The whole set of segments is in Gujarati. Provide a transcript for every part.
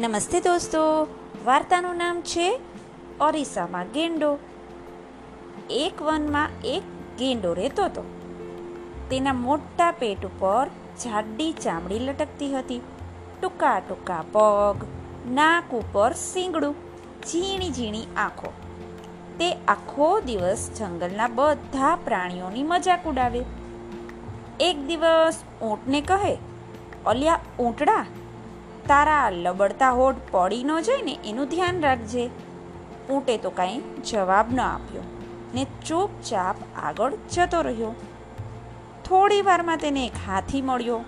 નમસ્તે દોસ્તો. વાર્તાનું નામ છે ઓરિસ્સામાં ગેંડો. એક વનમાં એક ગેંડો રહેતો હતો. તેના મોટા પેટ ઉપર જાડી ચામડી લટકતી હતી. ટૂંકા ટૂંકા પગ, નાક ઉપર સીંગડું ઝીણી ઝીણી આંખો. તે આખો દિવસ જંગલના બધા પ્રાણીઓની મજાક ઉડાવે. એક દિવસ ઊંટને કહે, અલ્યા, ઊંટડા તારા લબડતા હોઠ પડી ન જાય ને એનું ધ્યાન રાખજે. ઊંટે તો કાંઈ જવાબ ન આપ્યો ને ચૂપચાપ આગળ જતો રહ્યો. થોડી વારમાં તેને એક હાથી મળ્યો.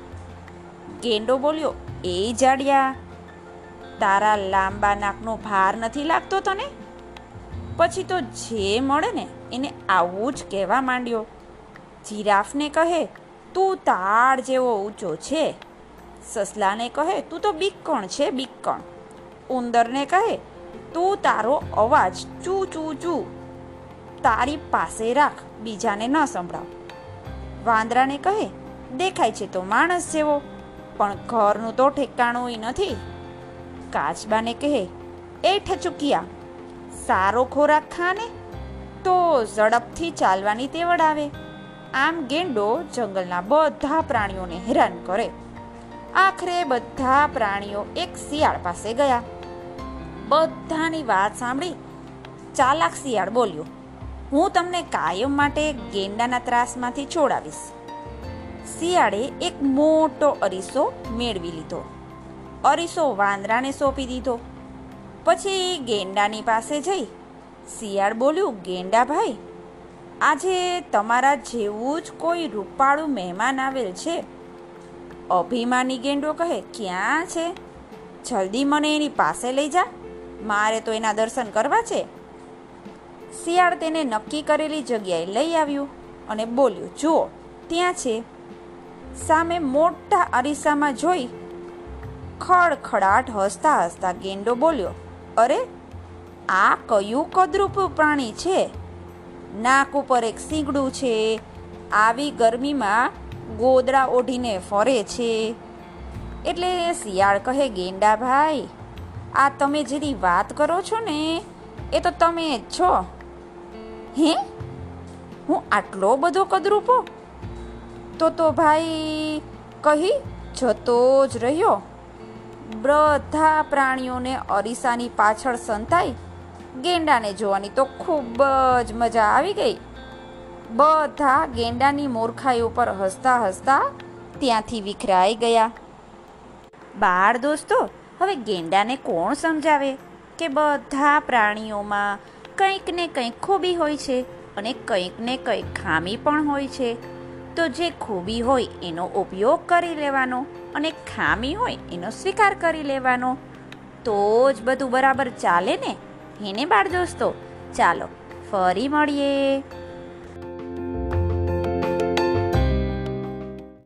ગેંડો બોલ્યો, એ જાડિયા, તારા લાંબા નાકનો ભાર નથી લાગતો તને? પછી તો જે મળે ને એને આવું જ કહેવા માંડ્યો. જીરાફને કહે, તું તાળ જેવો ઊંચો છે. સસલાને કહે, તું તો બીકણ છે, બીકણ. ઉંદરને કહે, તું તારો અવાજ ચૂ ચૂ ચૂ. તારી પાસે રાખ, બીજાને ન સંભળાવ. વાંદરાને કહે, દેખાય છે તો માણસ જેવો, પણ ઘરનું તો ઠેકાણું નથી. કાચબાને કહે, એ ઠચુકિયા, સારો ખોરાક ખાને તો ઝડપથી ચાલવાની તેવડ આવે. આમ ગેંડો જંગલના બધા પ્રાણીઓને હેરાન કરે. આખરે બધા પ્રાણીઓ એક શિયાળ પાસે ગયા. બધાની વાત સાંભળી ચાલાક શિયાળ બોલ્યો, હું તમને કાયમ માટે ગેંડાના ત્રાસમાંથી છોડાવીશ. શિયાળે એક મોટો અરીસો મેળવી લીધો. અરીસો વાંદરાને સોંપી દીધો. પછી ગેંડાની પાસે જઈ શિયાળ બોલ્યું, ગેંડા ભાઈ, આજે તમારા જેવું જ કોઈ રૂપાળું મહેમાન આવેલ છે. અભિમાની ગેંડો કહે, ક્યાં છે? જલ્દી મને એની પાસે લઈ જા. મારે તો એના દર્શન કરવા છે. શિયાળ તેને નક્કી કરેલી જગ્યાએ લઈ આવ્યું અને બોલ્યું, જુઓ, ત્યાં છે. સામે મોટા અરીસામાં જોઈ ખડખડાટ હસતા હસતા ગેંડો બોલ્યો, અરે, આ કયું કદરૂપ પ્રાણી છે? નાક ઉપર એક સીંગડું છે. આવી ગરમીમાં ગોદડા ઓઢીને ફરે છે. એટલે શિયાળ કહે, ગેંડા ભાઈ, આ તમે જેની વાત કરો છો ને, એ તો તમે જ છો. હે? હું આટલો બધો કદરૂપો? તો તો ભાઈ, કહી, જતો જ રહ્યો. બધા પ્રાણીઓને અરીસાની પાછળ સંતાઈ. ગેંડાને જોવાની તો ખૂબ જ મજા આવી ગઈ. બધા ગેંડાની મૂર્ખાઈ ઉપર હસતા હસતા ત્યાંથી વિખરાઈ ગયા. બાળ દોસ્તો, હવે ગેંડાને કોણ સમજાવે કે બધા પ્રાણીઓમાં કંઈક ને કંઈક ખૂબી હોય છે અને કંઈક ને કંઈક ખામી પણ હોય છે? તો જે ખૂબી હોય એનો ઉપયોગ કરી લેવાનો અને ખામી હોય એનો સ્વીકાર કરી લેવાનો. તો જ બધું બરાબર ચાલે ને? એને બાળ દોસ્તો? ચાલો, ફરી મળીએ.